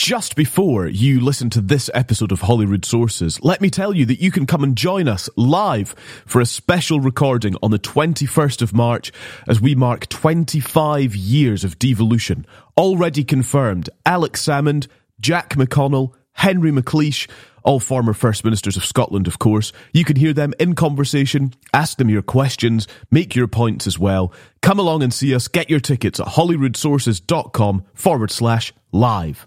Just before you listen to this episode of Holyrood Sources, let me tell you that you can come and join us live for a special recording on the 21st of March as we mark 25 years of devolution. Already confirmed, Alex Salmond, Jack McConnell, Henry McLeish, all former First Ministers of Scotland, of course. You can hear them in conversation, ask them your questions, make your points as well. Come along and see us. Get your tickets at holyroodsources.com forward slash live.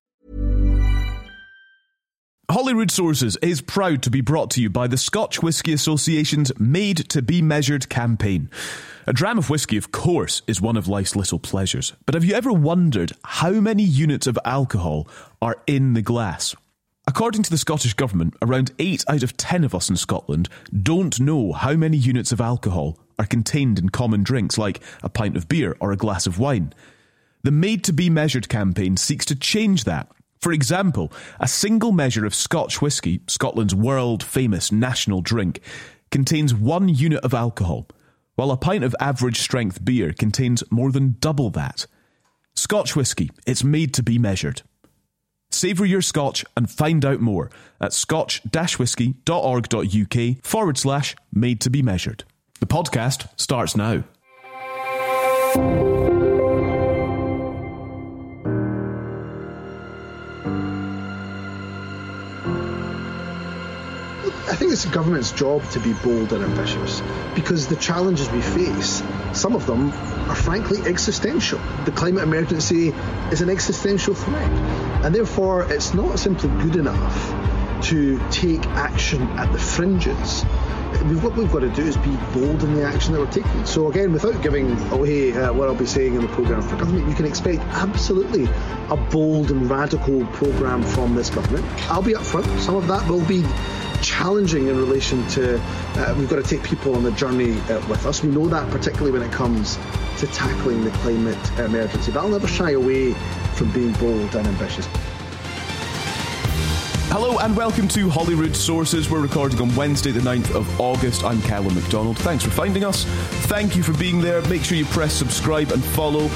Holyrood Sources is proud to be brought to you by the Scotch Whisky Association's Made to Be Measured campaign. A dram of whisky, of course, is one of life's little pleasures. But have you ever wondered how many units of alcohol are in the glass? According to the Scottish Government, around 8 out of 10 of us in Scotland don't know how many units of alcohol are contained in common drinks like a pint of beer or a glass of wine. The Made to Be Measured campaign seeks to change that. For example, a single measure of Scotch whisky, Scotland's world famous national drink, contains one unit of alcohol, while a pint of average strength beer contains more than double that. Scotch whisky, it's made to be measured. Savour your Scotch and find out more at scotch-whisky.org.uk forward slash made to be measured. The podcast starts now. It's government's job to be bold and ambitious because the challenges we face, some of them are frankly existential. The climate emergency is an existential threat, and therefore it's not simply good enough to take action at the fringes. What we've got to do is be bold in the action that we're taking. So again, without giving away uh, what I'll be saying in the programme for government, you can expect absolutely a bold and radical programme from this government. I'll be upfront. Some of that will be challenging in relation to uh, we've got to take people on the journey uh, with us. We know that particularly when it comes to tackling the climate emergency. But I'll never shy away from being bold and ambitious. Hello and welcome to Holyrood Sources. We're recording on Wednesday, the 9th of August. I'm Calum McDonald. Thanks for finding us. Thank you for being there. Make sure you press subscribe and follow.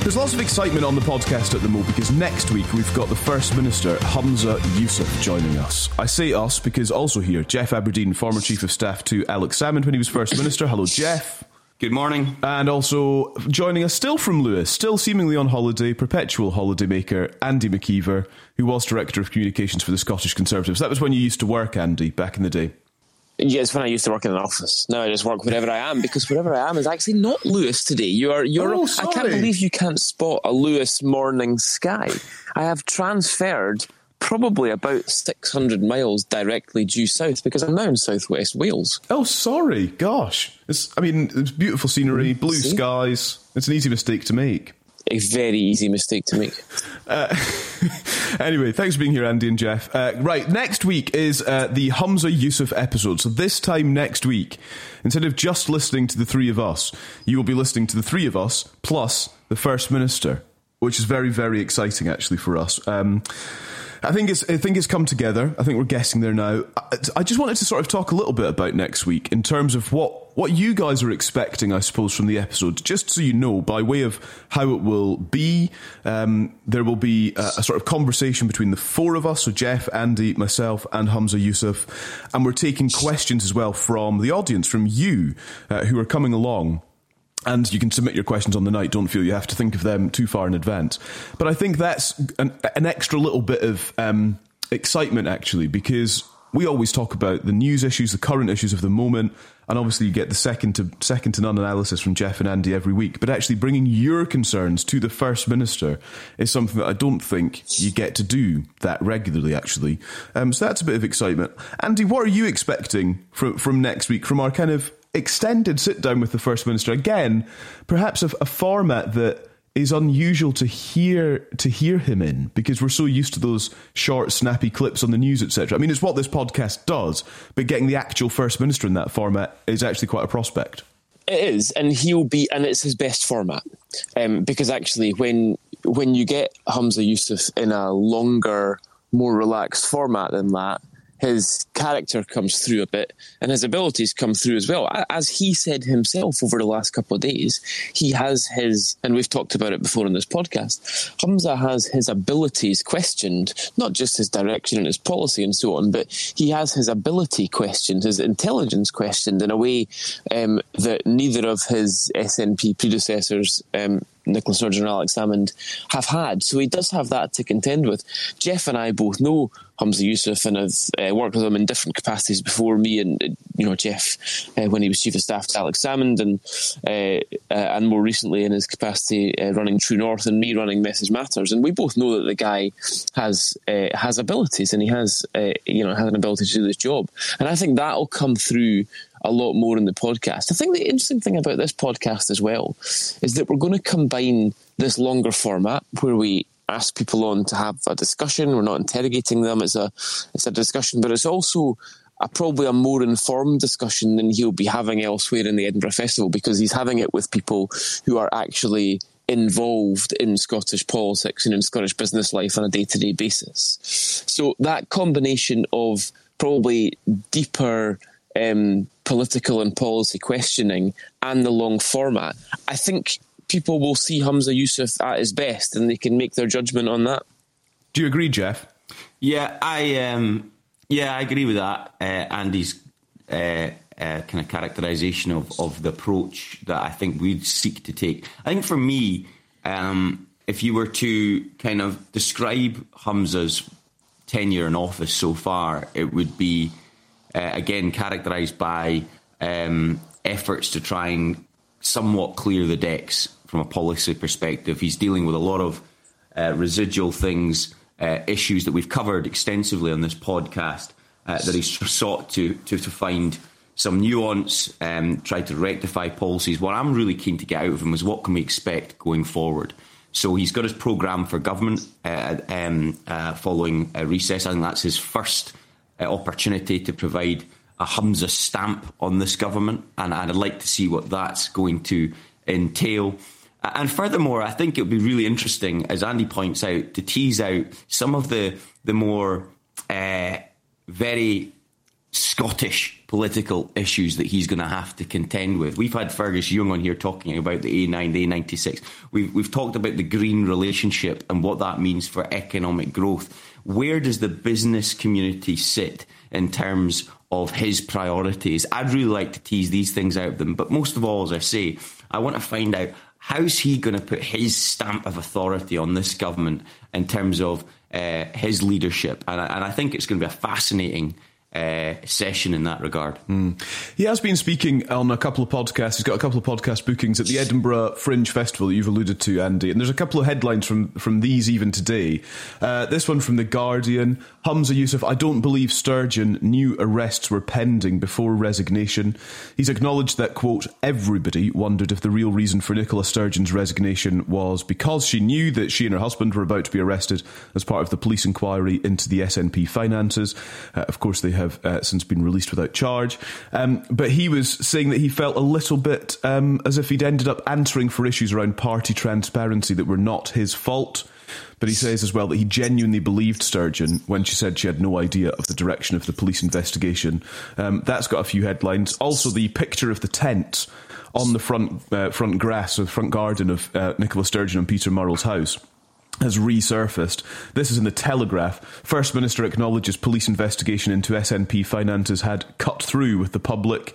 There's lots of excitement on the podcast at the moment because next week we've got the First Minister, Humza Yousaf, joining us. I say us because also here, Geoff Aberdein, former Chief of Staff to Alex Salmond when he was First Minister. Hello, Geoff. Good morning. And also joining us still from Lewis, still seemingly on holiday, perpetual holidaymaker, Andy McKeever, who was Director of Communications for the Scottish Conservatives. That was when you used to work, Andy, back in the day. Yes, when I used to work in an office. Now I just work wherever I am because wherever I am is actually not Lewis today. You are. You're. Oh, I can't believe you can't spot a Lewis morning sky. I have transferred probably about 600 miles directly due south because I'm now in southwest Wales. Oh, sorry. Gosh. It's, I mean, it's beautiful scenery, blue See? skies. It's an easy mistake to make. A very easy mistake to make. Uh, anyway, thanks for being here, Andy and Geoff. Uh, right, next week is uh, the Humza Yousaf episode. So this time next week, instead of just listening to the three of us, you will be listening to the three of us plus the First Minister, which is very, very exciting actually for us. Um, I think it's I think it's come together. I think we're guessing there now. I, I just wanted to sort of talk a little bit about next week in terms of what what you guys are expecting, I suppose, from the episode. Just so you know, by way of how it will be, um, there will be a, a, sort of conversation between the four of us, so Geoff, Andy, myself, and Humza Yousaf, and we're taking questions as well from the audience, from you uh, who are coming along. And you can submit your questions on the night. Don't feel you have to think of them too far in advance. But I think that's an, an extra little bit of um, excitement, actually, because we always talk about the news issues, the current issues of the moment, and obviously you get the second to second to none analysis from Geoff and Andy every week. But actually, bringing your concerns to the First Minister is something that I don't think you get to do that regularly. Actually, um, so that's a bit of excitement. Andy, what are you expecting from from next week from our kind of extended sit down with the First Minister. Again, perhaps a, a format that is unusual to hear to hear him in because we're so used to those short, snappy clips on the news, etc. I mean, it's what this podcast does, but getting the actual first minister in that format is actually quite a prospect. It is, and he'll be, and it's his best format um, because actually, when when you get Humza Yousaf in a longer, more relaxed format than that, his character comes through a bit and his abilities come through as well. As he said himself over the last couple of days, he has his, and we've talked about it before in this podcast, Humza has his abilities questioned, not just his direction and his policy and so on, but he has his ability questioned, his intelligence questioned in a way um, that neither of his SNP predecessors um, Nicola Sturgeon and Alex Salmond have had. So he does have that to contend with. Geoff and I both know Humza Yousaf and have uh, worked with him in different capacities before me and you know Geoff uh, when he was chief of staff to Alex Salmond and uh, uh and more recently in his capacity uh, running True North and me running Message Matters and we both know that the guy has uh, has abilities and he has you know has an ability to do this job and I think that'll come through a lot more in the podcast. I think the interesting thing about this podcast as well is that we're going to combine this longer format where we ask people on to have a discussion. We're not interrogating them. It's a it's a discussion, but it's also a, probably a more informed discussion than he'll be having elsewhere in the Edinburgh Festival because he's having it with people who are actually involved in Scottish politics and in Scottish business life on a day to day basis. So that combination of probably deeper um, political and policy questioning and the long format, I think people will see Humza Yousaf at his best and they can make their judgment on that. Do you agree, Geoff? Yeah, I um, yeah, I agree with that. Uh, Andy's uh, uh, kind of characterization of, of the approach that I think we'd seek to take. I think for me, um, if you were to kind of describe Humza's tenure in office so far, it would be uh, again characterised by um, efforts to try and somewhat clear the decks from a policy perspective. He's dealing with a lot of uh, residual things, uh, issues that we've covered extensively on this podcast, uh, that he's sought to, to, to find some nuance, um, try to rectify policies. What I'm really keen to get out of him is what can we expect going forward. So he's got his programme for government uh, um, uh, following a recess. I think that's his first opportunity to provide a Humza stamp on this government, and, and I'd like to see what that's going to entail. And furthermore, I think it would be really interesting, as Andy points out, to tease out some of the the more uh, very Scottish political issues that he's going to have to contend with. We've had Fergus Ewing on here talking about the A9, the A96. We've, we've talked about the green relationship and what that means for economic growth. Where does the business community sit in terms of his priorities? I'd really like to tease these things out of them. But most of all, as I say, I want to find out how's he going to put his stamp of authority on this government in terms of uh, his leadership? And I, and I think it's going to be a fascinating uh, session in that regard. Mm. He has been speaking on a couple of podcasts. He's got a couple of podcast bookings at the Edinburgh Fringe Festival that you've alluded to, Andy. And there's a couple of headlines from, from these even today. Uh, this one from The Guardian Humza Yousaf, I don't believe Sturgeon knew arrests were pending before resignation. He's acknowledged that, quote, everybody wondered if the real reason for Nicola Sturgeon's resignation was because she knew that she and her husband were about to be arrested as part of the police inquiry into the SNP finances. Uh, of course, they have uh, since been released without charge. Um, but he was saying that he felt a little bit um, as if he'd ended up answering for issues around party transparency that were not his fault. But he says as well that he genuinely believed Sturgeon when she said she had no idea of the direction of the police investigation. Um, that's got a few headlines. Also, the picture of the tent on the front uh, front grass or front garden of uh, Nicola Sturgeon and Peter Murrell's house has resurfaced. This is in the Telegraph. First Minister acknowledges police investigation into SNP finances had cut through with the public,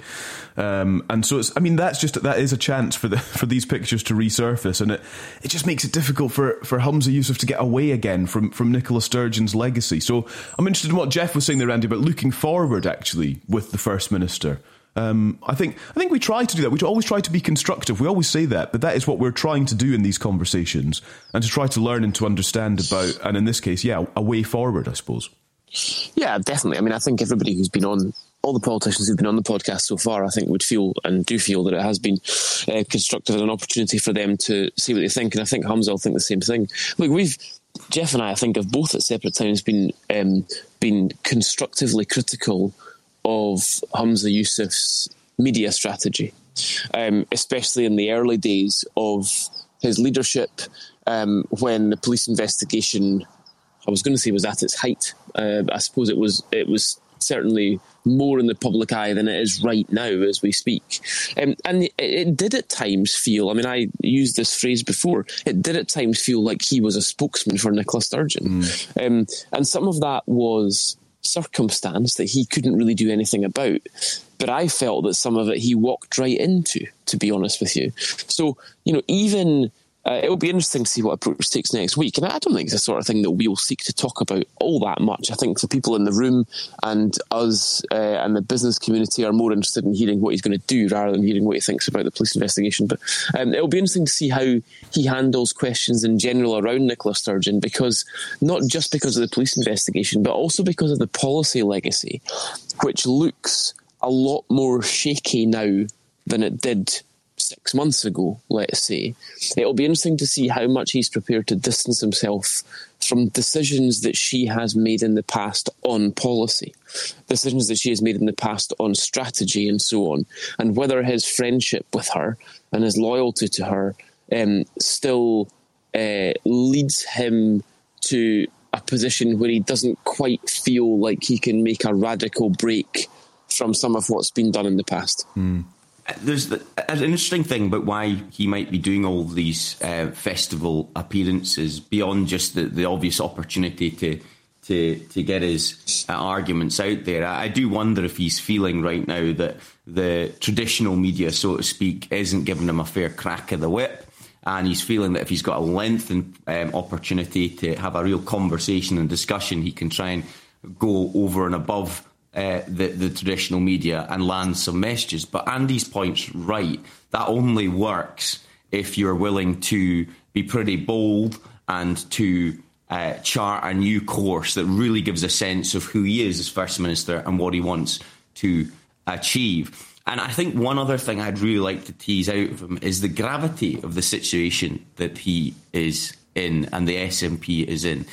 um, and so it's. I mean, that's just that is a chance for the for these pictures to resurface, and it it just makes it difficult for for Humza Yousaf to get away again from from Nicola Sturgeon's legacy. So I'm interested in what Geoff was saying there, Andy, about looking forward actually with the First Minister. Um, I think I think we try to do that. We always try to be constructive. We always say that, but that is what we're trying to do in these conversations, and to try to learn and to understand about, and in this case, yeah, a way forward, I suppose. Yeah, definitely. I mean, I think everybody who's been on all the politicians who've been on the podcast so far, I think, would feel and do feel that it has been uh, constructive and an opportunity for them to see what they think. And I think Humza will think the same thing. Look, we've Geoff and I, I think, have both at separate times been um, been constructively critical of Humza Yousaf's media strategy, um, especially in the early days of his leadership um, when the police investigation. I was going to say was at its height. Uh, I suppose it was. It was certainly more in the public eye than it is right now as we speak. Um, and it, it, did at times feel, I mean, I used this phrase before, it did at times feel like he was a spokesman for Nicola Sturgeon. Mm. Um, and some of that was circumstance that he couldn't really do anything about. But I felt that some of it he walked right into, to be honest with you. So, you know, even uh, it will be interesting to see what approach takes next week. And I don't think it's the sort of thing that we'll seek to talk about all that much. I think the people in the room and us uh, and the business community are more interested in hearing what he's going to do rather than hearing what he thinks about the police investigation. But um, it'll be interesting to see how he handles questions in general around Nicola Sturgeon, because not just because of the police investigation, but also because of the policy legacy, which looks a lot more shaky now than it did six months ago, let's say, it'll be interesting to see how much he's prepared to distance himself from decisions that she has made in the past on policy, decisions that she has made in the past on strategy and so on, and whether his friendship with her and his loyalty to her um, still uh, leads him to a position where he doesn't quite feel like he can make a radical break from some of what's been done in the past. Mm there's the, an interesting thing about why he might be doing all these uh, festival appearances beyond just the, the obvious opportunity to to to get his uh, arguments out there. I, I, do wonder if he's feeling right now that the traditional media, so to speak, isn't giving him a fair crack of the whip. And he's feeling that if he's got a lengthened um, opportunity to have a real conversation and discussion, he can try and go over and above uh, the, the traditional media and land some messages. But Andy's point's right. That only works if you're willing to be pretty bold and to uh, chart a new course that really gives a sense of who he is as First Minister and what he wants to achieve. And I think one other thing I'd really like to tease out of him is the gravity of the situation that he is in and the SNP is in.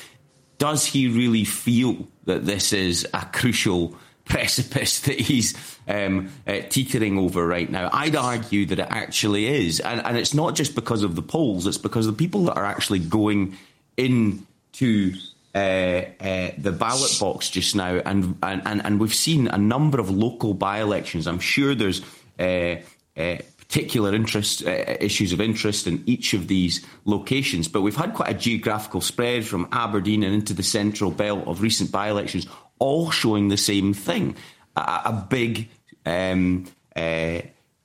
Does he really feel that this is a crucial precipice that he's um, uh, teetering over right now. I'd argue that it actually is. And, and it's not just because of the polls, it's because the people that are actually going into uh, uh, the ballot box just now, and, and, and we've seen a number of local by elections. I'm sure there's uh, uh, particular interest uh, issues of interest in each of these locations, but we've had quite a geographical spread from Aberdeen and into the central belt of recent by elections all showing the same thing a, a big um, uh,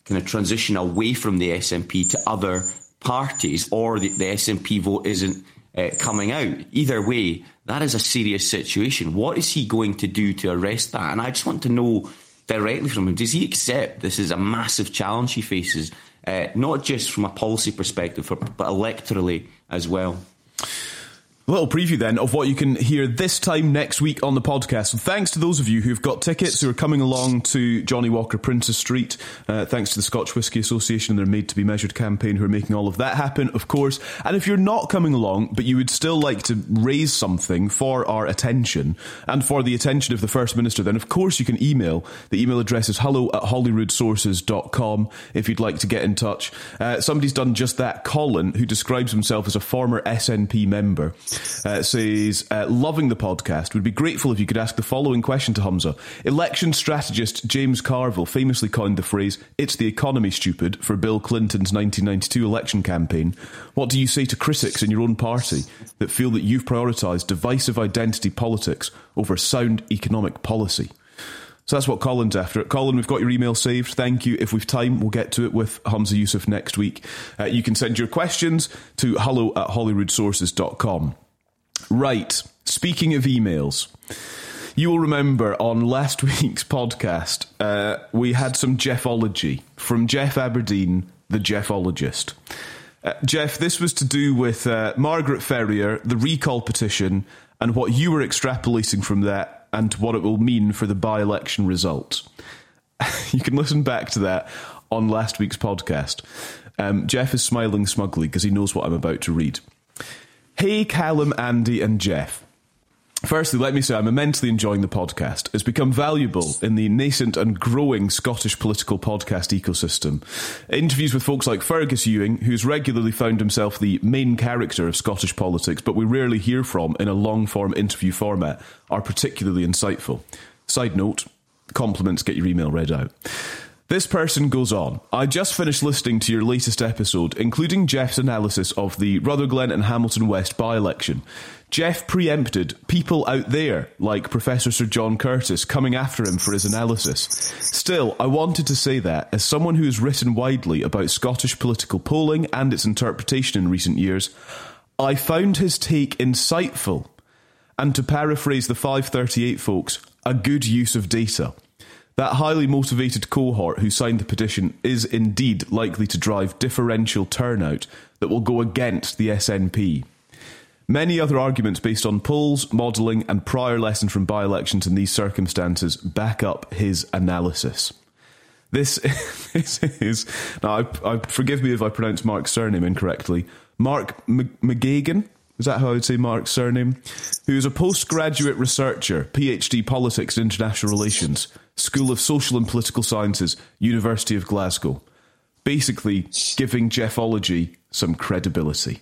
kind of transition away from the SNP to other parties, or the, the SNP vote isn't uh, coming out. Either way, that is a serious situation. What is he going to do to arrest that? And I just want to know directly from him does he accept this is a massive challenge he faces, uh, not just from a policy perspective, but electorally as well? A little preview then of what you can hear this time next week on the podcast. So thanks to those of you who've got tickets who are coming along to Johnnie Walker Princes Street. Uh, thanks to the Scotch Whisky Association and their Made to Be Measured campaign who are making all of that happen, of course. And if you're not coming along, but you would still like to raise something for our attention and for the attention of the First Minister, then of course you can email. The email address is hello at holyroodsources.com if you'd like to get in touch. Uh, somebody's done just that. Colin, who describes himself as a former SNP member uh, says, uh, loving the podcast. Would be grateful if you could ask the following question to Humza. Election strategist James Carville famously coined the phrase, it's the economy stupid, for Bill Clinton's 1992 election campaign. What do you say to critics in your own party that feel that you've prioritised divisive identity politics over sound economic policy? So that's what Colin's after. Colin, we've got your email saved. Thank you. If we've time, we'll get to it with Humza Yousaf next week. Uh, you can send your questions to hello at holyroodsources.com. Right. Speaking of emails, you will remember on last week's podcast, uh, we had some Jeffology from Geoff Aberdein, the Jeffologist. Uh, Geoff, this was to do with uh, Margaret Ferrier, the recall petition, and what you were extrapolating from that and what it will mean for the by election result. you can listen back to that on last week's podcast. Um, Geoff is smiling smugly because he knows what I'm about to read. Hey, Calum, Andy, and Geoff. Firstly, let me say I'm immensely enjoying the podcast. It's become valuable in the nascent and growing Scottish political podcast ecosystem. Interviews with folks like Fergus Ewing, who's regularly found himself the main character of Scottish politics, but we rarely hear from in a long form interview format, are particularly insightful. Side note compliments get your email read out. This person goes on. I just finished listening to your latest episode, including Geoff's analysis of the Rutherglen and Hamilton West by election. Geoff preempted people out there, like Professor Sir John Curtice, coming after him for his analysis. Still, I wanted to say that, as someone who has written widely about Scottish political polling and its interpretation in recent years, I found his take insightful, and to paraphrase the 538 folks, a good use of data. That highly motivated cohort who signed the petition is indeed likely to drive differential turnout that will go against the SNP. Many other arguments based on polls, modelling, and prior lessons from by elections in these circumstances back up his analysis. This, this is. Now, I, I, forgive me if I pronounce Mark's surname incorrectly. Mark M- McGeoghegan? Is that how I would say Mark's surname? Who is a postgraduate researcher, PhD Politics and International Relations, School of Social and Political Sciences, University of Glasgow. Basically, giving Jeffology some credibility.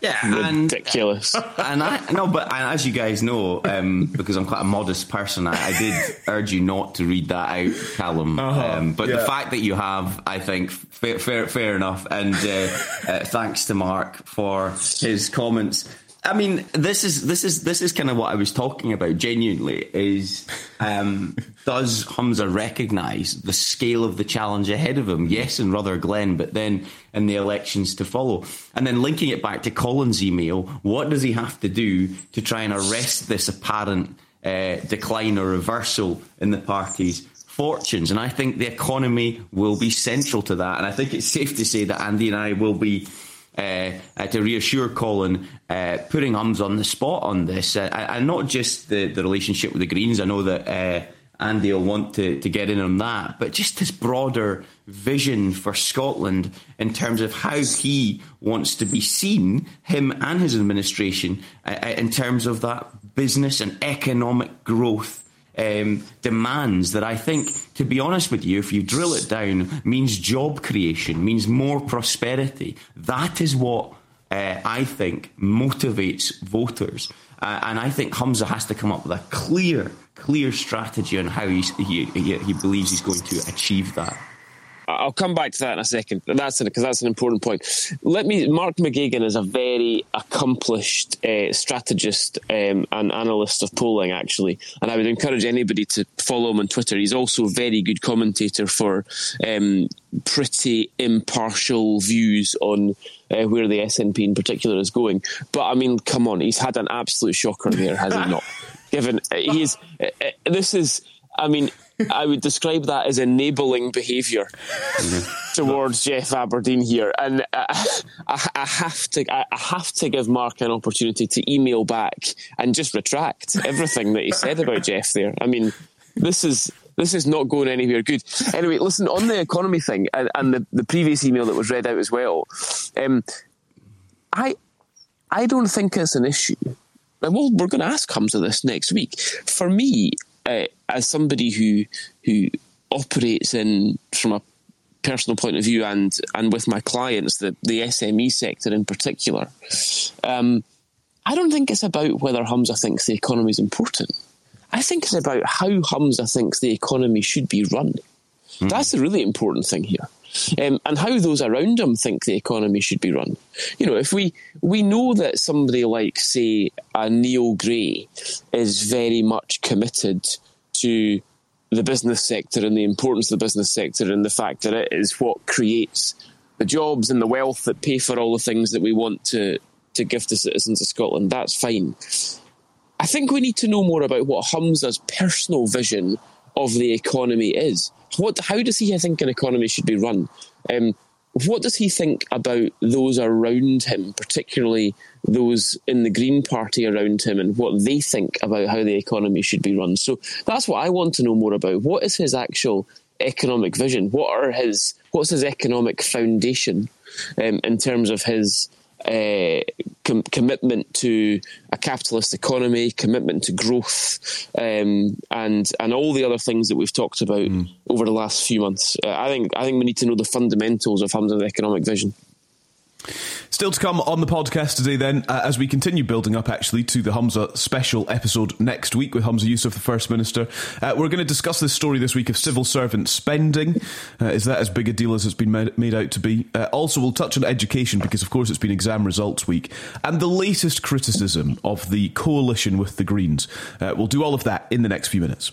Yeah, and, ridiculous. And I no, but and as you guys know, um, because I'm quite a modest person, I, I, did urge you not to read that out, Calum. Uh-huh, um, but yeah. the fact that you have, I think, fair, fair, fair enough. And uh, uh, thanks to Mark for his comments. I mean, this is this is this is kind of what I was talking about. Genuinely, is um, does Humza recognise the scale of the challenge ahead of him? Yes, in Rutherglen, but then in the elections to follow, and then linking it back to Colin's email, what does he have to do to try and arrest this apparent uh, decline or reversal in the party's fortunes? And I think the economy will be central to that. And I think it's safe to say that Andy and I will be uh, uh, to reassure Colin, uh, putting Humza on the spot on this, uh, and not just the, the relationship with the Greens. I know that uh, Andy will want to, to get in on that, but just his broader vision for Scotland in terms of how he wants to be seen, him and his administration, uh, in terms of that business and economic growth um, demands that I think, to be honest with you, if you drill it down, means job creation, means more prosperity. That is what uh, I think motivates voters. Uh, and I think Humza has to come up with a clear, clear strategy on how he, he, he believes he's going to achieve that. I'll come back to that in a second. That's because that's an important point. Let me. Mark McGeoghegan is a very accomplished uh, strategist um, and analyst of polling, actually, and I would encourage anybody to follow him on Twitter. He's also a very good commentator for um, pretty impartial views on uh, where the SNP in particular is going. But I mean, come on, he's had an absolute shocker there, has he not? Given uh, he's uh, uh, this is, I mean I would describe that as enabling behaviour mm-hmm. towards Geoff Aberdein here, and I, I, I have to I, I have to give Mark an opportunity to email back and just retract everything that he said about Geoff. There, I mean, this is this is not going anywhere good. Anyway, listen on the economy thing and, and the, the previous email that was read out as well. Um, I I don't think it's an issue. And well, we're going to ask Humza this next week. For me, uh, as somebody who who operates in from a personal point of view and and with my clients, the the SME sector in particular, um, I don't think it's about whether Humza thinks the economy is important. I think it's about how Humza thinks the economy should be run. Mm. That's the really important thing here um, and how those around him think the economy should be run. You know, if we we know that somebody like, say, a Neil Gray is very much committed to the business sector and the importance of the business sector and the fact that it is what creates the jobs and the wealth that pay for all the things that we want to to give to citizens of Scotland. That's fine. I think we need to know more about what Humza's personal vision of the economy is. What? How does he think an economy should be run? Um, what does he think about those around him, particularly those in the Green Party around him, and what they think about how the economy should be run? So that's what I want to know more about. What is his actual economic vision? What are his what's his economic foundation um, in terms of his uh, com- commitment to a capitalist economy, commitment to growth, um, and and all the other things that we've talked about mm. over the last few months. Uh, I think I think we need to know the fundamentals of Humza's economic vision. Still to come on the podcast today, then, uh, as we continue building up actually to the Humza special episode next week with Humza Yousaf, the First Minister. Uh, we're going to discuss this story this week of civil servant spending. Uh, is that as big a deal as it's been made, made out to be? Uh, also, we'll touch on education because, of course, it's been exam results week and the latest criticism of the coalition with the Greens. Uh, we'll do all of that in the next few minutes.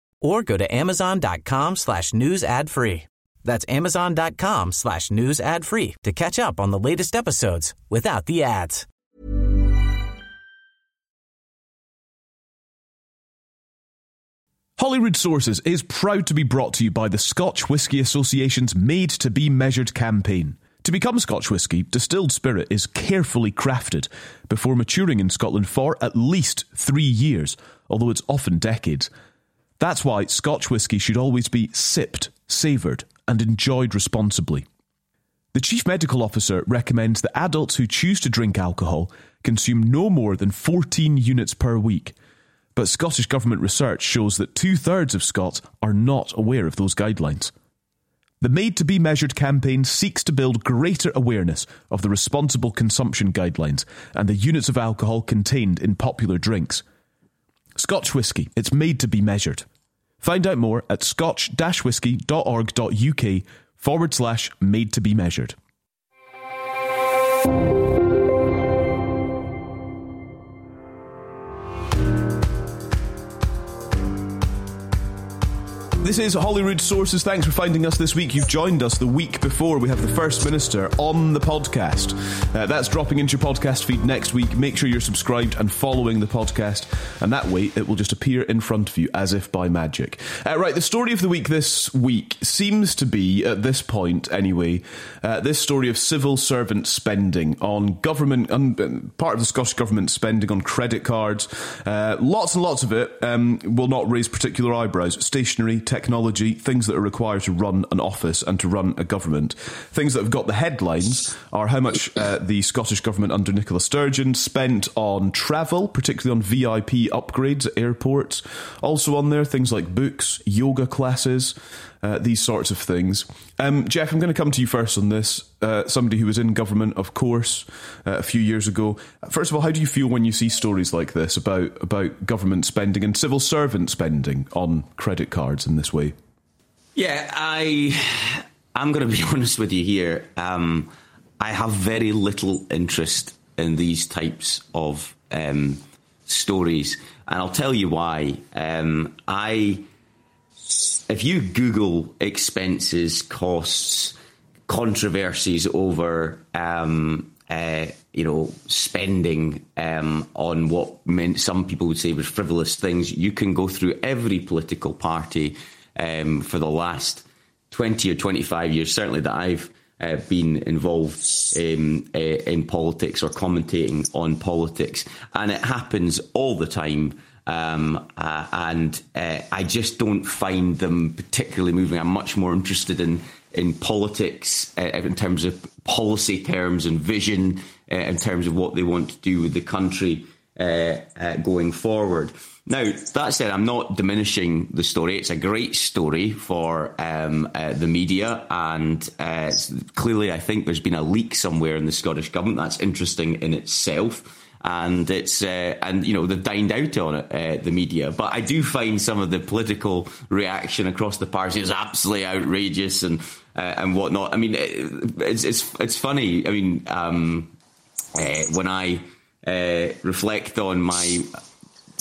or go to amazon.com slash news ad free. That's amazon.com slash news ad free to catch up on the latest episodes without the ads. Holyrood Sources is proud to be brought to you by the Scotch Whisky Association's Made to Be Measured campaign. To become Scotch whisky, distilled spirit is carefully crafted before maturing in Scotland for at least three years, although it's often decades. That's why Scotch whisky should always be sipped, savoured, and enjoyed responsibly. The Chief Medical Officer recommends that adults who choose to drink alcohol consume no more than 14 units per week. But Scottish Government research shows that two thirds of Scots are not aware of those guidelines. The Made to Be Measured campaign seeks to build greater awareness of the responsible consumption guidelines and the units of alcohol contained in popular drinks. Scotch whisky, it's made to be measured. Find out more at scotch-whisky.org.uk forward slash made to be measured. This is Holyrood Sources. Thanks for finding us this week. You've joined us the week before we have the First Minister on the podcast. Uh, that's dropping into your podcast feed next week. Make sure you're subscribed and following the podcast, and that way it will just appear in front of you as if by magic. Uh, right, the story of the week this week seems to be, at this point anyway, uh, this story of civil servant spending on government, um, part of the Scottish Government spending on credit cards. Uh, lots and lots of it um, will not raise particular eyebrows. Stationery, technology, things that are required to run an office and to run a government. Things that have got the headlines are how much uh, the Scottish Government under Nicola Sturgeon spent on travel, particularly on VIP upgrades at airports. Also on there, things like books, yoga classes. Uh, these sorts of things. Um, Geoff, I'm going to come to you first on this. Uh, somebody who was in government, of course, uh, a few years ago. First of all, how do you feel when you see stories like this about about government spending and civil servant spending on credit cards in this way? Yeah, I I'm going to be honest with you here. Um, I have very little interest in these types of um, stories, and I'll tell you why. Um, I if you Google expenses, costs, controversies over, um, uh, you know, spending um, on what some people would say was frivolous things, you can go through every political party um, for the last 20 or 25 years, certainly that I've uh, been involved in, uh, in politics or commentating on politics. And it happens all the time. Um, uh, and uh, I just don't find them particularly moving. I'm much more interested in in politics uh, in terms of policy terms and vision uh, in terms of what they want to do with the country. uh, uh, going forward. Now, that said, I'm not diminishing the story. It's a great story for um, uh, the media, and uh, clearly, I think there's been a leak somewhere in the Scottish government. That's interesting in itself and it's uh, and you know they've dined out on it, uh, the media. But I do find some of the political reaction across the party is absolutely outrageous and uh, and whatnot. I mean, it's it's it's funny. I mean, um, uh, when I uh, reflect on my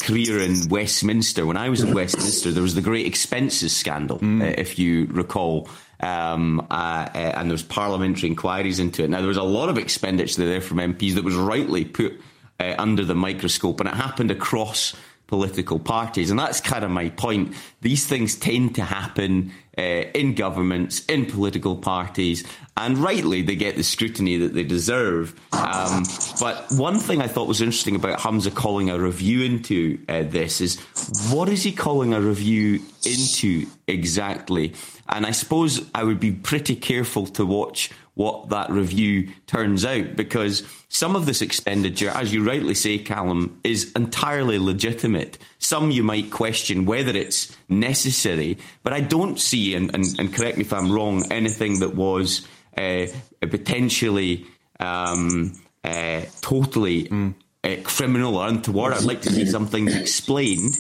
career in Westminster, when I was in Westminster, there was the Great Expenses scandal, mm. Uh, if you recall. Um, and there was parliamentary inquiries into it. Now there was a lot of expenditure there from MPs that was rightly put uh, under the microscope, and it happened across political parties. And that's kind of my point. These things tend to happen uh, in governments, in political parties, and rightly they get the scrutiny that they deserve. Um, but one thing I thought was interesting about Humza calling a review into uh, this is what is he calling a review into exactly? And I suppose I would be pretty careful to watch what that review turns out because some of this expenditure, as you rightly say, Calum, is entirely legitimate. Some you might question whether it's necessary, but I don't see, and, and, and correct me if I'm wrong, anything that was uh, potentially um, uh, totally mm. uh, criminal or untoward. I'd like to see something explained.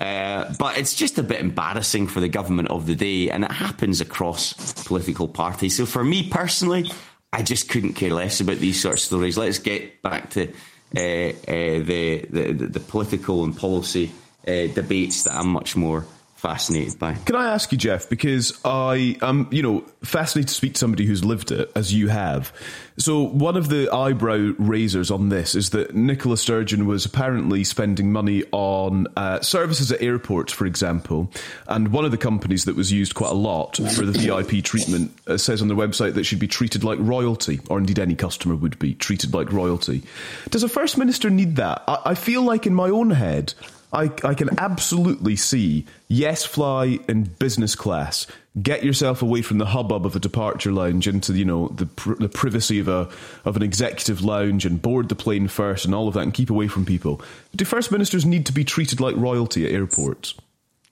Uh, but it's just a bit embarrassing for the government of the day, and it happens across political parties. So for me personally, I just couldn't care less about these sort of stories. Let's get back to uh, uh, the, the, the political and policy uh, debates that I'm much more fascinated by. Can I ask you, Geoff? because I am, you know, fascinated to speak to somebody who's lived it as you have. So one of the eyebrow raisers on this is that Nicola Sturgeon was apparently spending money on uh, services at airports, for example, and one of the companies that was used quite a lot for the VIP treatment uh, says on their website that she'd be treated like royalty, or indeed any customer would be treated like royalty. Does a first minister need that? I, I feel like in my own head. I, I can absolutely see yes fly in business class. Get yourself away from the hubbub of a departure lounge into you know the pr- the privacy of a of an executive lounge and board the plane first and all of that and keep away from people. Do first ministers need to be treated like royalty at airports?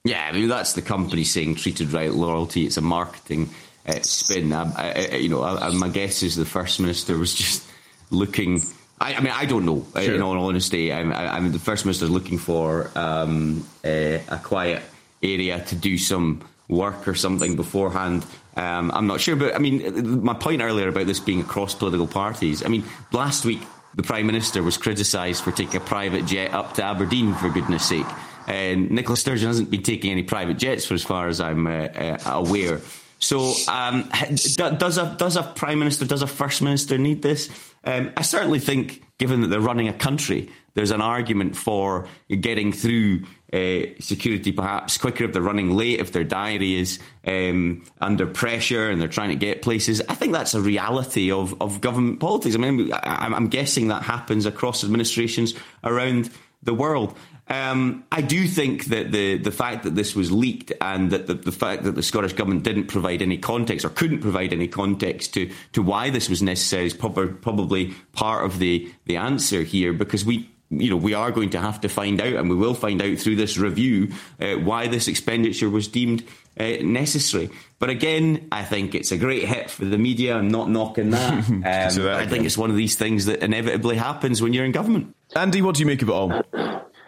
Yeah, I mean that's the company saying treated right royalty. It's a marketing uh, spin. I, I, you know, I, my guess is the first minister was just looking I, I, mean, I don't know. Sure. In all honesty, I'm, I, am the first minister looking for um, a, a, quiet area to do some work or something beforehand. Um, I'm not sure, but I mean, my point earlier about this being across political parties. I mean, last week the prime minister was criticised for taking a private jet up to Aberdeen, for goodness' sake. And Nicola Sturgeon hasn't been taking any private jets, for as far as I'm uh, uh, aware. So, um, does a does a prime minister, does a first minister need this? Um, I certainly think, given that they're running a country, there's an argument for getting through uh, security perhaps quicker if they're running late, if their diary is um, under pressure and they're trying to get places. I think that's a reality of, of government politics. I mean, I, I'm guessing that happens across administrations around the world. Um, I do think that the, the fact that this was leaked and that the, the, fact that the Scottish Government didn't provide any context or couldn't provide any context to, to why this was necessary is prob- probably part of the, the answer here because we you know, we are going to have to find out, and we will find out through this review, uh, why this expenditure was deemed uh, necessary. But again, I think it's a great hit for the media. I'm not knocking that. Um, that I think it's one of these things that inevitably happens when you're in government. Andy, what do you make of it all?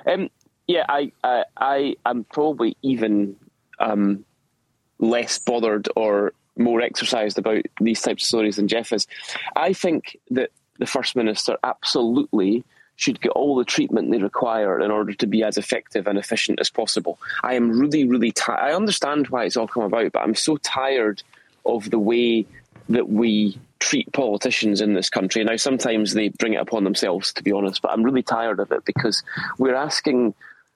Um, yeah, I, I, I am probably even um, less bothered or more exercised about these types of stories than Geoff is. I think that the First Minister absolutely should get all the treatment they require in order to be as effective and efficient as possible. I am really, really tired. I understand why it's all come about, but I'm so tired of the way that we treat politicians in this country. Now, sometimes they bring it upon themselves, to be honest, but I'm really tired of it because we're asking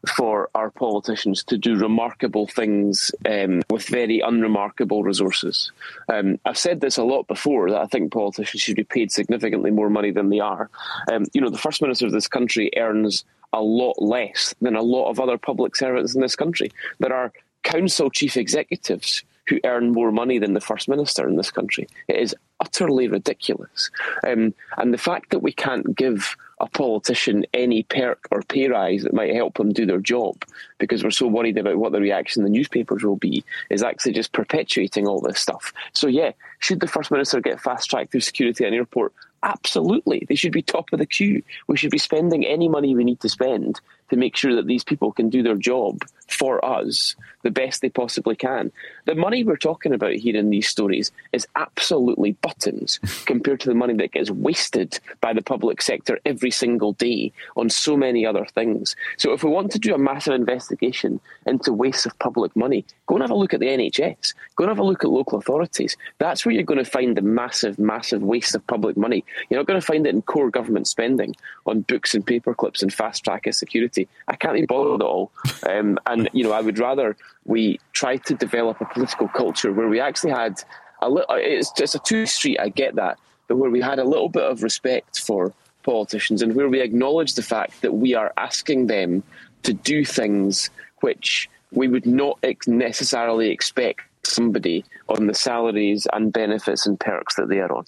for our politicians to do remarkable things um, with very unremarkable resources. Um, I've said this a lot before that I think politicians should be paid significantly more money than they are. Um, you know, the First Minister of this country earns a lot less than a lot of other public servants in this country. There are council chief executives who earn more money than the First Minister in this country. It is utterly ridiculous. Um, and the fact that we can't give a politician any perk or pay rise that might help them do their job because we're so worried about what the reaction in the newspapers will be is actually just perpetuating all this stuff. So, yeah, should the First Minister get fast track through security at airport? Absolutely. They should be top of the queue. We should be spending any money we need to spend to make sure that these people can do their job for us the best they possibly can. The money we're talking about here in these stories is absolutely buttons compared to the money that gets wasted by the public sector every single day on so many other things. So, if we want to do a massive investigation into waste of public money, go and have a look at the NHS, go and have a look at local authorities. That's where you're going to find the massive, massive waste of public money. You're not going to find it in core government spending on books and paperclips and fast track of security. I can't be bothered at all. Um, and, you know, I would rather we try to develop a political culture where we actually had a little, it's just a two street, I get that, but where we had a little bit of respect for politicians and where we acknowledge the fact that we are asking them to do things which we would not necessarily expect somebody on the salaries and benefits and perks that they are on.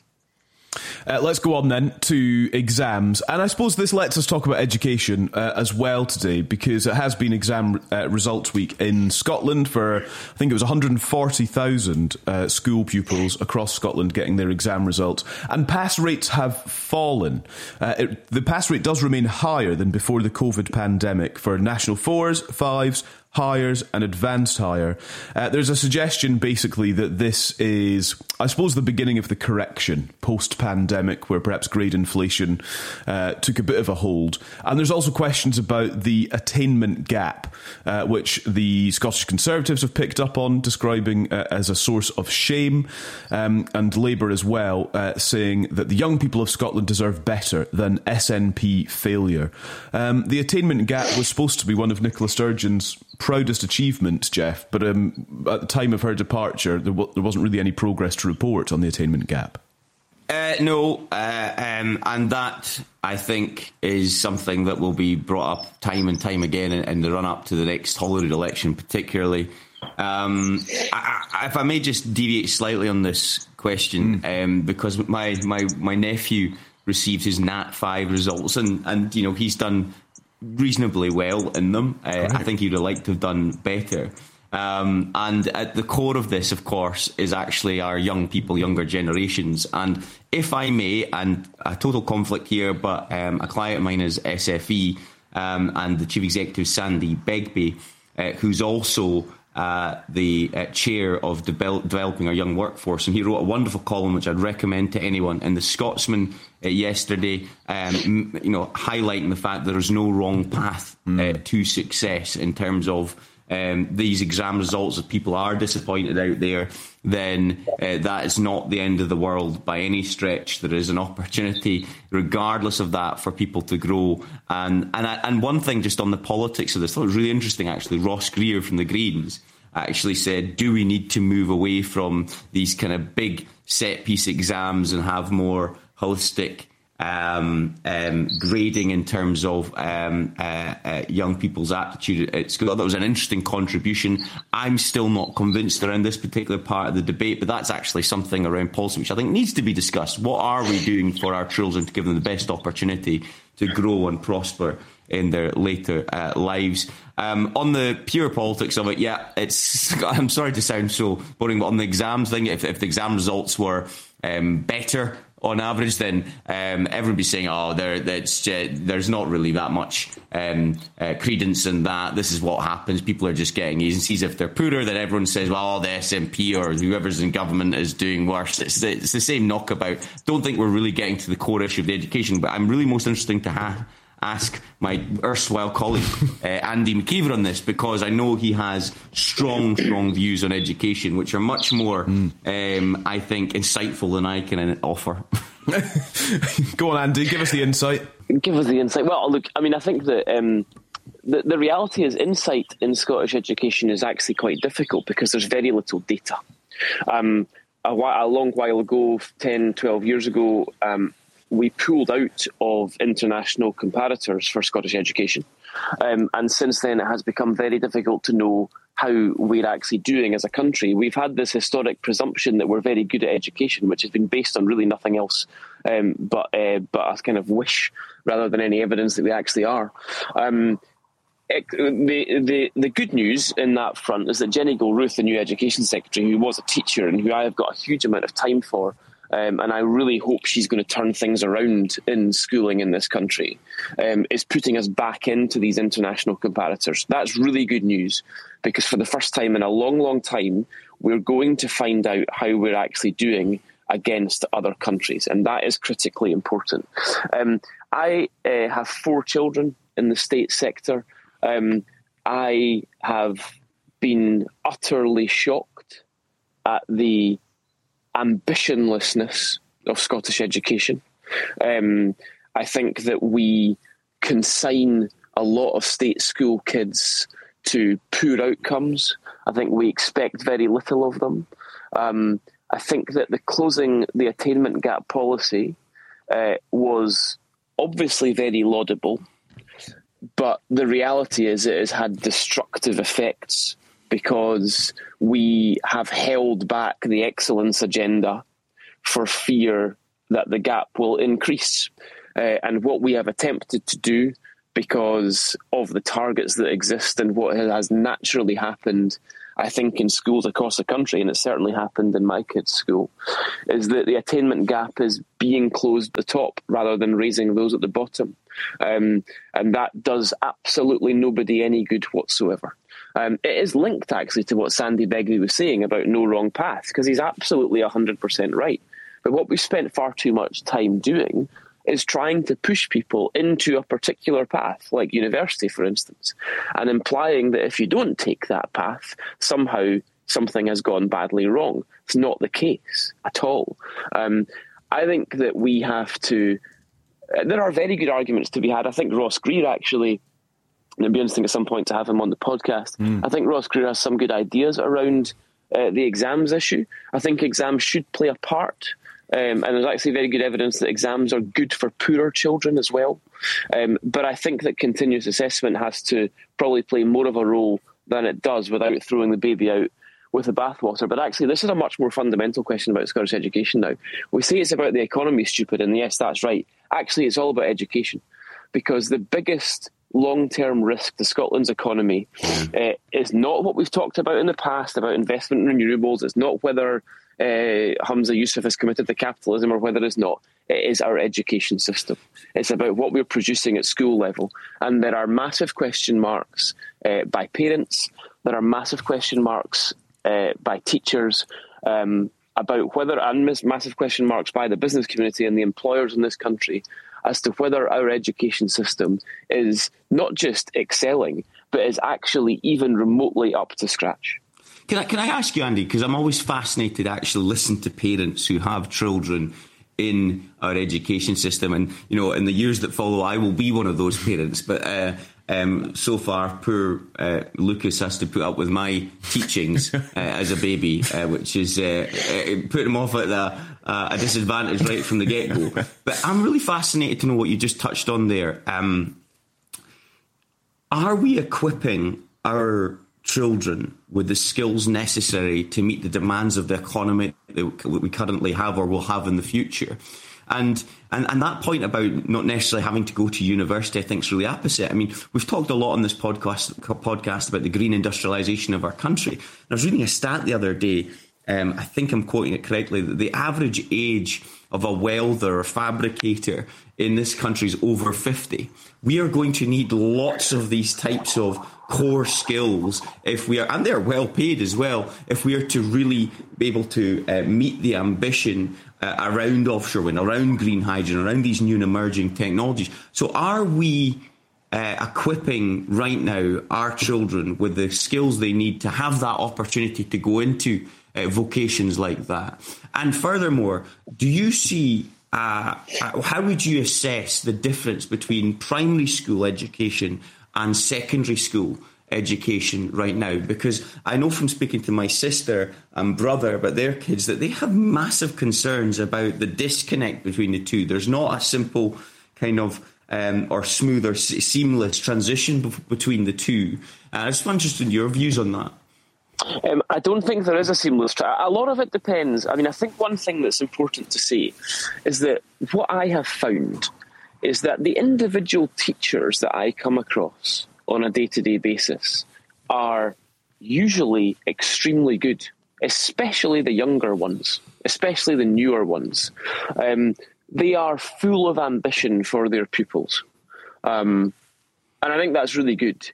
Uh, let's go on then to exams. And I suppose this lets us talk about education uh, as well today because it has been exam uh, results week in Scotland for, I think it was 140,000 uh, school pupils across Scotland getting their exam results. And pass rates have fallen. Uh, it, the pass rate does remain higher than before the COVID pandemic for national fours, fives, Highers and advanced Higher. Uh, there's a suggestion basically that this is, I suppose, the beginning of the correction post pandemic, where perhaps grade inflation uh, took a bit of a hold. And there's also questions about the attainment gap, uh, which the Scottish Conservatives have picked up on, describing uh, as a source of shame, um, and Labour as well, uh, saying that the young people of Scotland deserve better than SNP failure. Um, the attainment gap was supposed to be one of Nicola Sturgeon's proudest achievement, Geoff, but um, at the time of her departure, there, w- there wasn't really any progress to report on the attainment gap. Uh, no, uh, um, and that I think is something that will be brought up time and time again in, in the run up to the next Holyrood election, particularly. Um, I, I, if I may just deviate slightly on this question, mm. um, because my, my, my nephew received his Nat five results, and, and you know he's done reasonably well in them. Uh, I think he would have liked to have done better. Um, and at the core of this, of course, is actually our young people, younger generations. And if I may, and a total conflict here, but um, a client of mine is SFE, um, and the chief executive Sandy Begbie, uh, who's also uh, the uh, chair of developing our young workforce, and he wrote a wonderful column which I'd recommend to anyone in the Scotsman uh, yesterday. Um, you know, highlighting the fact there is no wrong path mm. to success in terms of um, these exam results. If people are disappointed out there, then uh, that is not the end of the world by any stretch. There is an opportunity, regardless of that, for people to grow. And and and one thing just on the politics of this, I thought it was really interesting actually. Ross Greer from the Greens actually said, "Do we need to move away from these kind of big set piece exams and have more holistic?" um, um, grading in terms of um, uh, uh, young people's aptitude at school. That was an interesting contribution. I'm still not convinced around this particular part of the debate, but that's actually something around policy which I think needs to be discussed. What are we doing for our children to give them the best opportunity to grow and prosper? in their later uh, lives. Um, on the pure politics of it, yeah, it's. I'm sorry to sound so boring, but on the exams thing, if, if the exam results were um, better on average, then um, everybody's saying, "Oh, there, that's uh, there's not really that much um, uh, credence in that. This is what happens. People are just getting agencies. If they're poorer, then everyone says, "Well, the SNP or whoever's in government is doing worse." It's, it's the same knockabout. Don't think we're really getting to the core issue of the education, but I'm really most interesting to have ask my erstwhile colleague uh, Andy Maciver on this because I know he has strong, strong views on education, which are much more, mm. um, I think, insightful than I can offer. Go on, Andy, give us the insight. Give us the insight. Well, look, I mean, I think that. Um, the, the reality is, insight in Scottish education is actually quite difficult because there's very little data. Um, a, while, a, long while ago, 10, 12 years ago, um, we pulled out of international comparators for Scottish education. Um, and since then, it has become very difficult to know how we're actually doing as a country. We've had this historic presumption that we're very good at education, which has been based on really nothing else um, but uh, but a kind of wish rather than any evidence that we actually are. Um, the, the the good news in that front is that Jenny Gilruth, the new education secretary, who was a teacher and who I have got a huge amount of time for, um, and I really hope she's going to turn things around in schooling in this country, um, is putting us back into these international comparators. That's really good news because for the first time in a long, long time, we're going to find out how we're actually doing against other countries, and that is critically important. Um, I uh, have four children in the state sector. Um, I have been utterly shocked at the ambitionlessness of Scottish education. Um, I think that we consign a lot of state school kids to poor outcomes. I think we expect very little of them. Um, I think that the closing the attainment gap policy uh, was obviously very laudable, but the reality is it has had destructive effects because we have held back the excellence agenda for fear that the gap will increase. Uh, and what we have attempted to do because of the targets that exist and what has naturally happened I think, in schools across the country, and it certainly happened in my kids' school, is that the attainment gap is being closed at the top rather than raising those at the bottom. Um, and that does absolutely nobody any good whatsoever. Um, it is linked actually to what Sandy Begbie was saying about no wrong path, because he's absolutely 100% right. But what we've spent far too much time doing is trying to push people into a particular path, like university, for instance, and implying that if you don't take that path, somehow something has gone badly wrong. It's not the case at all. Um, I think that we have to. Uh, there are very good arguments to be had. I think Ross Greer actually. It'd be interesting at some point to have him on the podcast. Mm. I think Ross Greer has some good ideas around uh, the exams issue. I think exams should play a part um, and there's actually very good evidence that exams are good for poorer children as well. Um, but I think that continuous assessment has to probably play more of a role than it does without throwing the baby out with the bathwater. But actually, this is a much more fundamental question about Scottish education now. We say it's about the economy, stupid, and yes, that's right. Actually, it's all about education because the biggest long term risk to Scotland's economy uh, is not what we've talked about in the past about investment in renewables. It's not whether uh, Humza Yousaf is committed to capitalism or whether it's not. It is our education system. It's about what we're producing at school level. And there are massive question marks uh, by parents, there are massive question marks uh, by teachers. Um, about whether, and massive question marks by the business community and the employers in this country, as to whether our education system is not just excelling, but is actually even remotely up to scratch. Can I, can I ask you, Andy? Because I'm always fascinated actually listen to parents who have children in our education system, and you know, in the years that follow, I will be one of those parents. But uh, um, so far, poor uh, Lucas has to put up with my teachings uh, as a baby, uh, which is uh, uh, put him off at a, a, disadvantage right from the get go. But I'm really fascinated to know what you just touched on there. Um, are we equipping our children with the skills necessary to meet the demands of the economy that we currently have or will have in the future. And, and and that point about not necessarily having to go to university, I think, is really opposite. I mean, we've talked a lot on this podcast podcast about the green industrialization of our country. And I was reading a stat the other day. Um, I think I'm quoting it correctly. That the average age of a welder or fabricator in this country is over 50. We are going to need lots of these types of core skills if we are, and they're well paid as well, if we are to really be able to uh, meet the ambition uh, around offshore wind, around green hydrogen, around these new and emerging technologies. So, are we uh, equipping right now our children with the skills they need to have that opportunity to go into uh, vocations like that? And furthermore, do you see uh, uh how would you assess the difference between primary school education and secondary school education right now because I know from speaking to my sister and brother about their kids that they have massive concerns about the disconnect between the two. There's not a simple kind of um, or smooth or seamless transition between the two. Uh, I just interested in your views on that. Um, I don't think there is a seamless. Tra- a lot of it depends. I mean, I think one thing that's important to say is that what I have found is that the individual teachers that I come across on a day to day basis are usually extremely good, especially the younger ones, especially the newer ones. Um, they are full of ambition for their pupils. Um, and I think that's really good.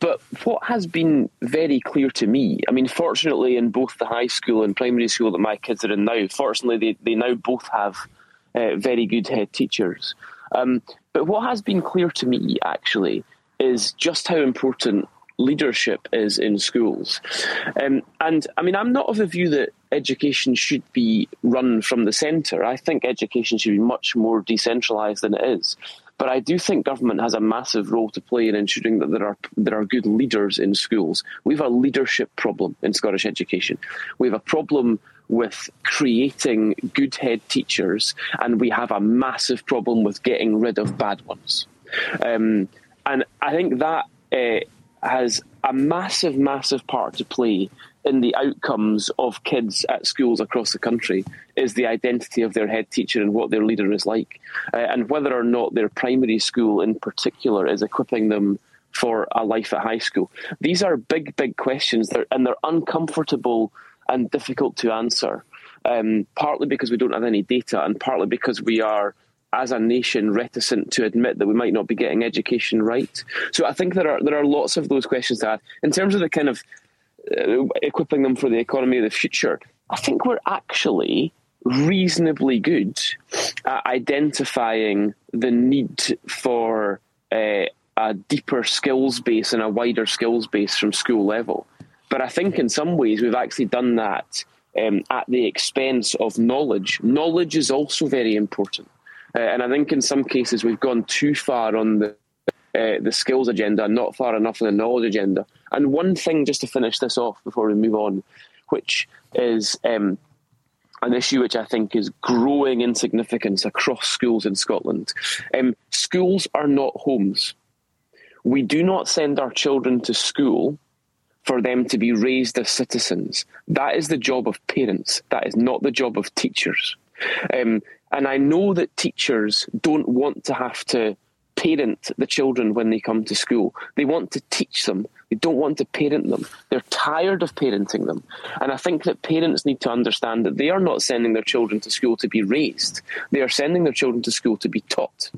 But what has been very clear to me, I mean, fortunately, in both the high school and primary school that my kids are in now, fortunately, they, they now both have uh, very good head teachers. Um, but what has been clear to me, actually, is just how important leadership is in schools. Um, and I mean, I'm not of the view that education should be run from the centre. I think education should be much more decentralised than it is. But I do think government has a massive role to play in ensuring that there are there are good leaders in schools. We have a leadership problem in Scottish education. We have a problem with creating good head teachers, and we have a massive problem with getting rid of bad ones. Um, and I think that uh, has a massive, massive part to play in the outcomes of kids at schools across the country is the identity of their head teacher and what their leader is like, uh, and whether or not their primary school in particular is equipping them for a life at high school. These are big, big questions, they're, and they're uncomfortable and difficult to answer. Um, partly because we don't have any data, and partly because we are as a nation reticent to admit that we might not be getting education right. So I think there are there are lots of those questions to add. In terms of the kind of equipping them for the economy of the future, I think we're actually reasonably good at identifying the need for uh, a deeper skills base and a wider skills base from school level. But I think in some ways we've actually done that um, at the expense of knowledge. Knowledge is also very important. Uh, and I think in some cases we've gone too far on the uh, the skills agenda, not far enough on the knowledge agenda. And one thing, just to finish this off before we move on, which is um, an issue which I think is growing in significance across schools in Scotland. Um, schools are not homes. We do not send our children to school for them to be raised as citizens. That is the job of parents. That is not the job of teachers. Um, and I know that teachers don't want to have to parent the children when they come to school. They want to teach them. They don't want to parent them. They're tired of parenting them. And I think that parents need to understand that they are not sending their children to school to be raised. They are sending their children to school to be taught.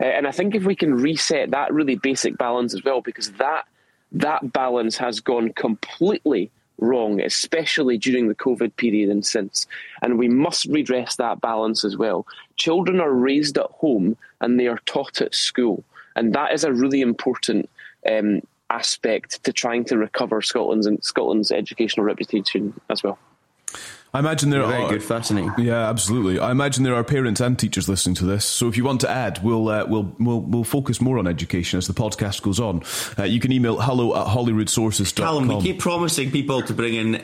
Uh, and I think if we can reset that really basic balance as well, because that that balance has gone completely wrong, especially during the COVID period and since. And we must redress that balance as well. Children are raised at home and they are taught at school. And that is a really important um, aspect to trying to recover Scotland's and Scotland's educational reputation as well. I imagine there Very are good, fascinating. Yeah, absolutely. I imagine there are parents and teachers listening to this. So if you want to add, we'll uh, we'll we'll we'll focus more on education as the podcast goes on. Uh, you can email hello at holyroodsources.com. Calum, we keep promising people to bring in.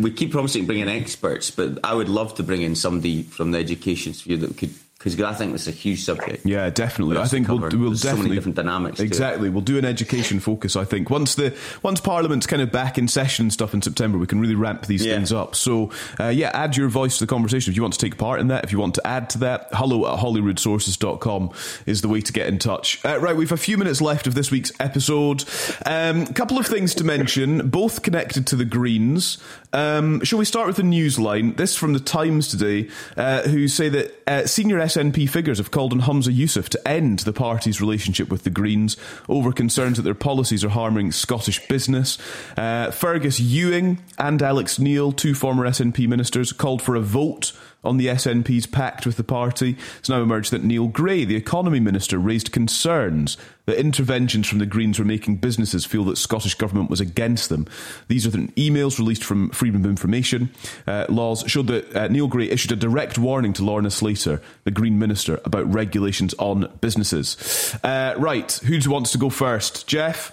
We keep promising to bring in experts, but I would love to bring in somebody from the education sphere that could because I think it's a huge subject. Yeah, definitely. I think we'll, we'll There's definitely so many different dynamics. Exactly. We'll do an education focus. I think once the once Parliament's kind of back in session and stuff in September, we can really ramp these Yeah. things up. So uh, yeah, add your voice to the conversation if you want to take part in that. If you want to add to that, hello at holyroodsources.com is the way to get in touch. Uh, right, we've a few minutes left of this week's episode. A um, couple of things to mention, both connected to the Greens. Um, shall we start with the news line? This from the Times today, uh, who say that uh, senior SNP figures have called on Humza Yousaf to end the party's relationship with the Greens over concerns that their policies are harming Scottish business. Uh, Fergus Ewing and Alex Neil, two former SNP ministers, called for a vote on the SNP's pact with the party. It's now emerged that Neil Gray, the economy minister, raised concerns that interventions from the Greens were making businesses feel that Scottish government was against them. These are the emails released from Freedom of Information uh, laws showed that uh, Neil Gray issued a direct warning to Lorna Slater, the Green minister, about regulations on businesses. Uh, right, who wants to go first? Geoff?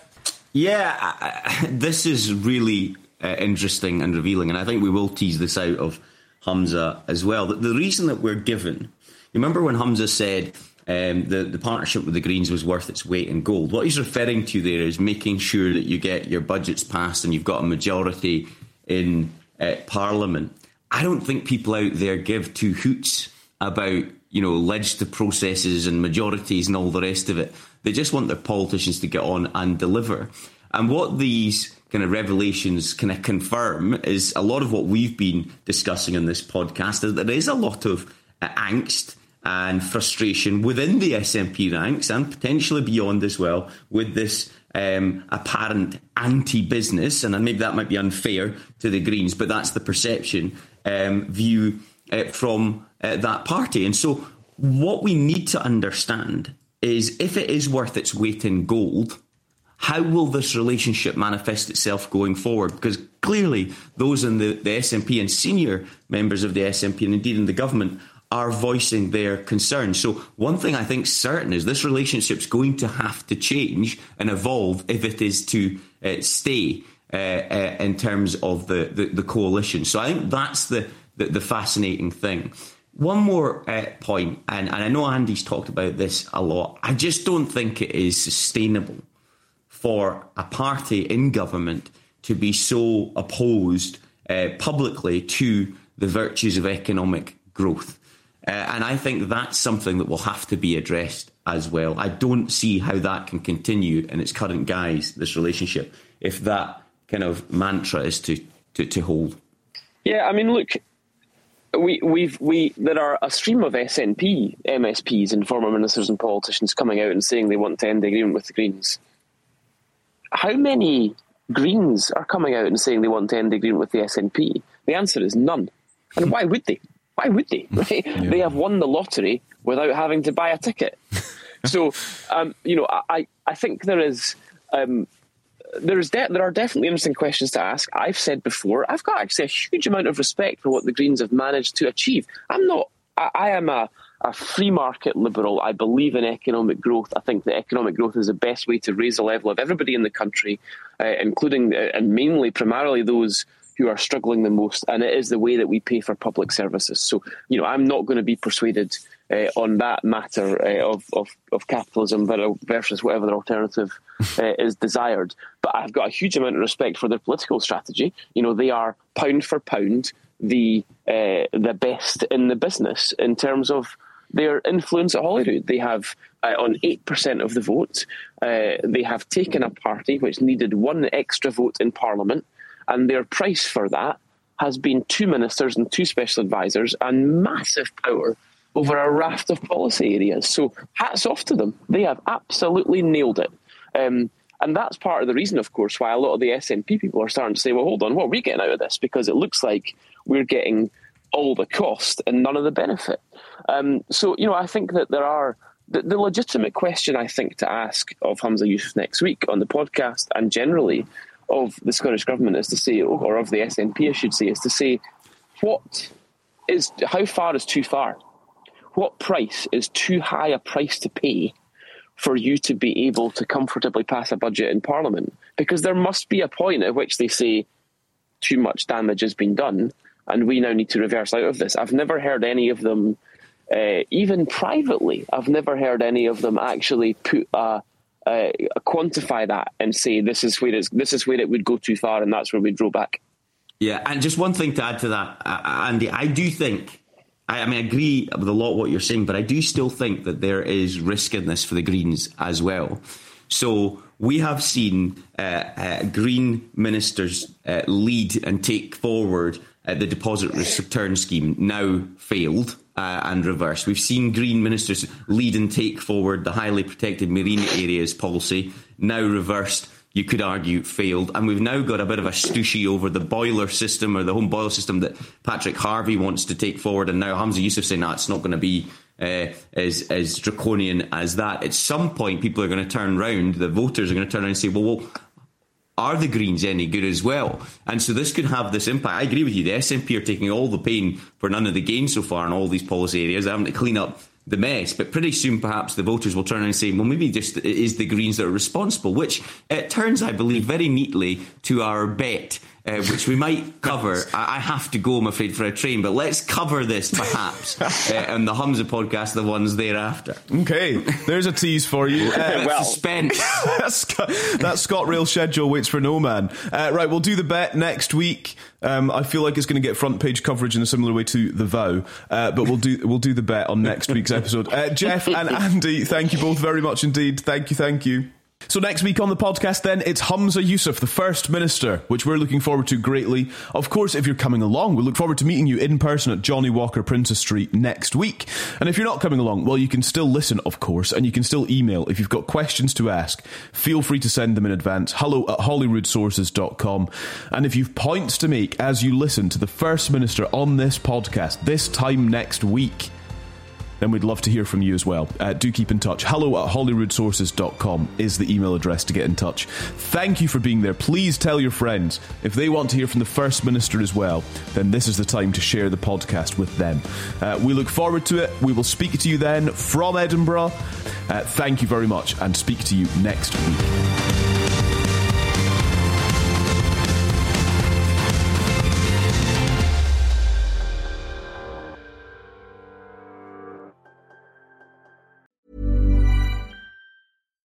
Yeah, I, this is really uh, interesting and revealing, and I think we will tease this out of Humza as well. The, the reason that we're given, you remember when Humza said um, the, the partnership with the Greens was worth its weight in gold. What he's referring to there is making sure that you get your budgets passed and you've got a majority in uh, Parliament. I don't think people out there give two hoots about you know legislative processes and majorities and all the rest of it. They just want their politicians to get on and deliver. And what these kind of revelations kind of confirm is a lot of what we've been discussing in this podcast. Is there is a lot of uh, angst and frustration within the SNP ranks and potentially beyond as well with this um, apparent anti-business, and maybe that might be unfair to the Greens, but that's the perception um, view uh, from uh, that party. And so, what we need to understand is if it is worth its weight in gold, how will this relationship manifest itself going forward? Because clearly, those in the, the SNP and senior members of the SNP and indeed in the government are voicing their concerns. So, one thing I think certain is this relationship's going to have to change and evolve if it is to uh, stay uh, uh, in terms of the, the, the, coalition. So, I think that's the, the, the fascinating thing. One more uh, point, and, and I know Andy's talked about this a lot. I just don't think it is sustainable for a party in government to be so opposed uh, publicly to the virtues of economic growth. Uh, and I think that's something that will have to be addressed as well. I don't see how that can continue in its current guise, this relationship, if that kind of mantra is to, to, to hold. Yeah, I mean, look, we we've we there are a stream of SNP MSPs and former ministers and politicians coming out and saying they want to end the agreement with the Greens. How many Greens are coming out and saying they want to end the agreement with the SNP? The answer is none. And why would they? Why would they? Right? Yeah. They have won the lottery without having to buy a ticket. so, um, you know, I, I think there is. Um, there is de- there are definitely interesting questions to ask. I've said before, I've got actually a huge amount of respect for what the Greens have managed to achieve. I'm not. I, I am a, a free market liberal. I believe in economic growth. I think that economic growth is the best way to raise the level of everybody in the country, uh, including uh, and mainly, primarily those who are struggling the most, and it is the way that we pay for public services. So, you know, I'm not going to be persuaded uh, on that matter uh, of, of, of capitalism versus whatever the alternative uh, is desired. But I've got a huge amount of respect for their political strategy. You know, they are pound for pound the uh, the best in the business in terms of their influence at Holyrood. They have uh, on 8% of the vote. Uh, they have taken a party which needed one extra vote in Parliament and their price for that has been two ministers and two special advisors and massive power over a raft of policy areas. So hats off to them. They have absolutely nailed it. Um, and that's part of the reason, of course, why a lot of the SNP people are starting to say, well, hold on, what are we getting out of this? Because it looks like we're getting all the cost and none of the benefit. Um, so, you know, I think that there are the, the, legitimate question I think to ask of Humza Yousaf next week on the podcast and generally of the Scottish Government is to say, or of the SNP, I should say, is to say, what is, how far is too far? What price is too high a price to pay for you to be able to comfortably pass a budget in Parliament? Because there must be a point at which they say, too much damage has been done, and we now need to reverse out of this. I've never heard any of them, uh, even privately, I've never heard any of them actually put a uh, quantify that and say this is where it's, this is where it would go too far, and that's where we draw back. Yeah, and just one thing to add to that, uh, Andy, I do think. I, mean, I agree with a lot of what you're saying, but I do still think that there is risk in this for the Greens as well. So we have seen uh, uh, Green ministers uh, lead and take forward uh, the deposit return scheme now failed uh, and reversed. We've seen Green ministers lead and take forward the highly protected marine areas policy, now reversed. You could argue failed, and we've now got a bit of a stooshy over the boiler system or the home boiler system that Patrick Harvie wants to take forward, and now Humza Yousaf saying that it's not going to be uh, as as draconian as that. At some point, people are going to turn round. The voters are going to turn around and say, "Well, well, are the Greens any good as well? And so this could have this impact. I agree with you. The SNP are taking all the pain for none of the gain so far in all these policy areas. Having to clean up the mess. But pretty soon, perhaps the voters will turn and say, well, maybe just it is the Greens that are responsible, which it turns, I believe, very neatly to our bet. Uh, which we might cover. I, I have to go, I'm afraid, for a train, but let's cover this perhaps uh, on the Humza podcast, the ones thereafter. Okay, there's a tease for you. Uh, Well. Suspense. that ScotRail schedule waits for no man. Uh, right, we'll do the bet next week. Um, I feel like it's going to get front page coverage in a similar way to the vow, uh, but we'll do we'll do the bet on next week's episode. Uh, Geoff and Andy, thank you both very much indeed. Thank you, thank you. So next week on the podcast, then it's Humza Yousaf, the First Minister, which we're looking forward to greatly. Of course, if you're coming along, we look forward to meeting you in person at Johnnie Walker Princes Street next week. And if you're not coming along, well, you can still listen, of course, and you can still email if you've got questions to ask. Feel free to send them in advance. Hello at holyroodsources.com. And if you've points to make as you listen to the First Minister on this podcast this time next week, then we'd love to hear from you as well. Uh, do keep in touch. Hello at holyroodsources.com is the email address to get in touch. Thank you for being there. Please tell your friends. If they want to hear from the First Minister as well, then this is the time to share the podcast with them. Uh, we look forward to it. We will speak to you then from Edinburgh. Uh, thank you very much and speak to you next week.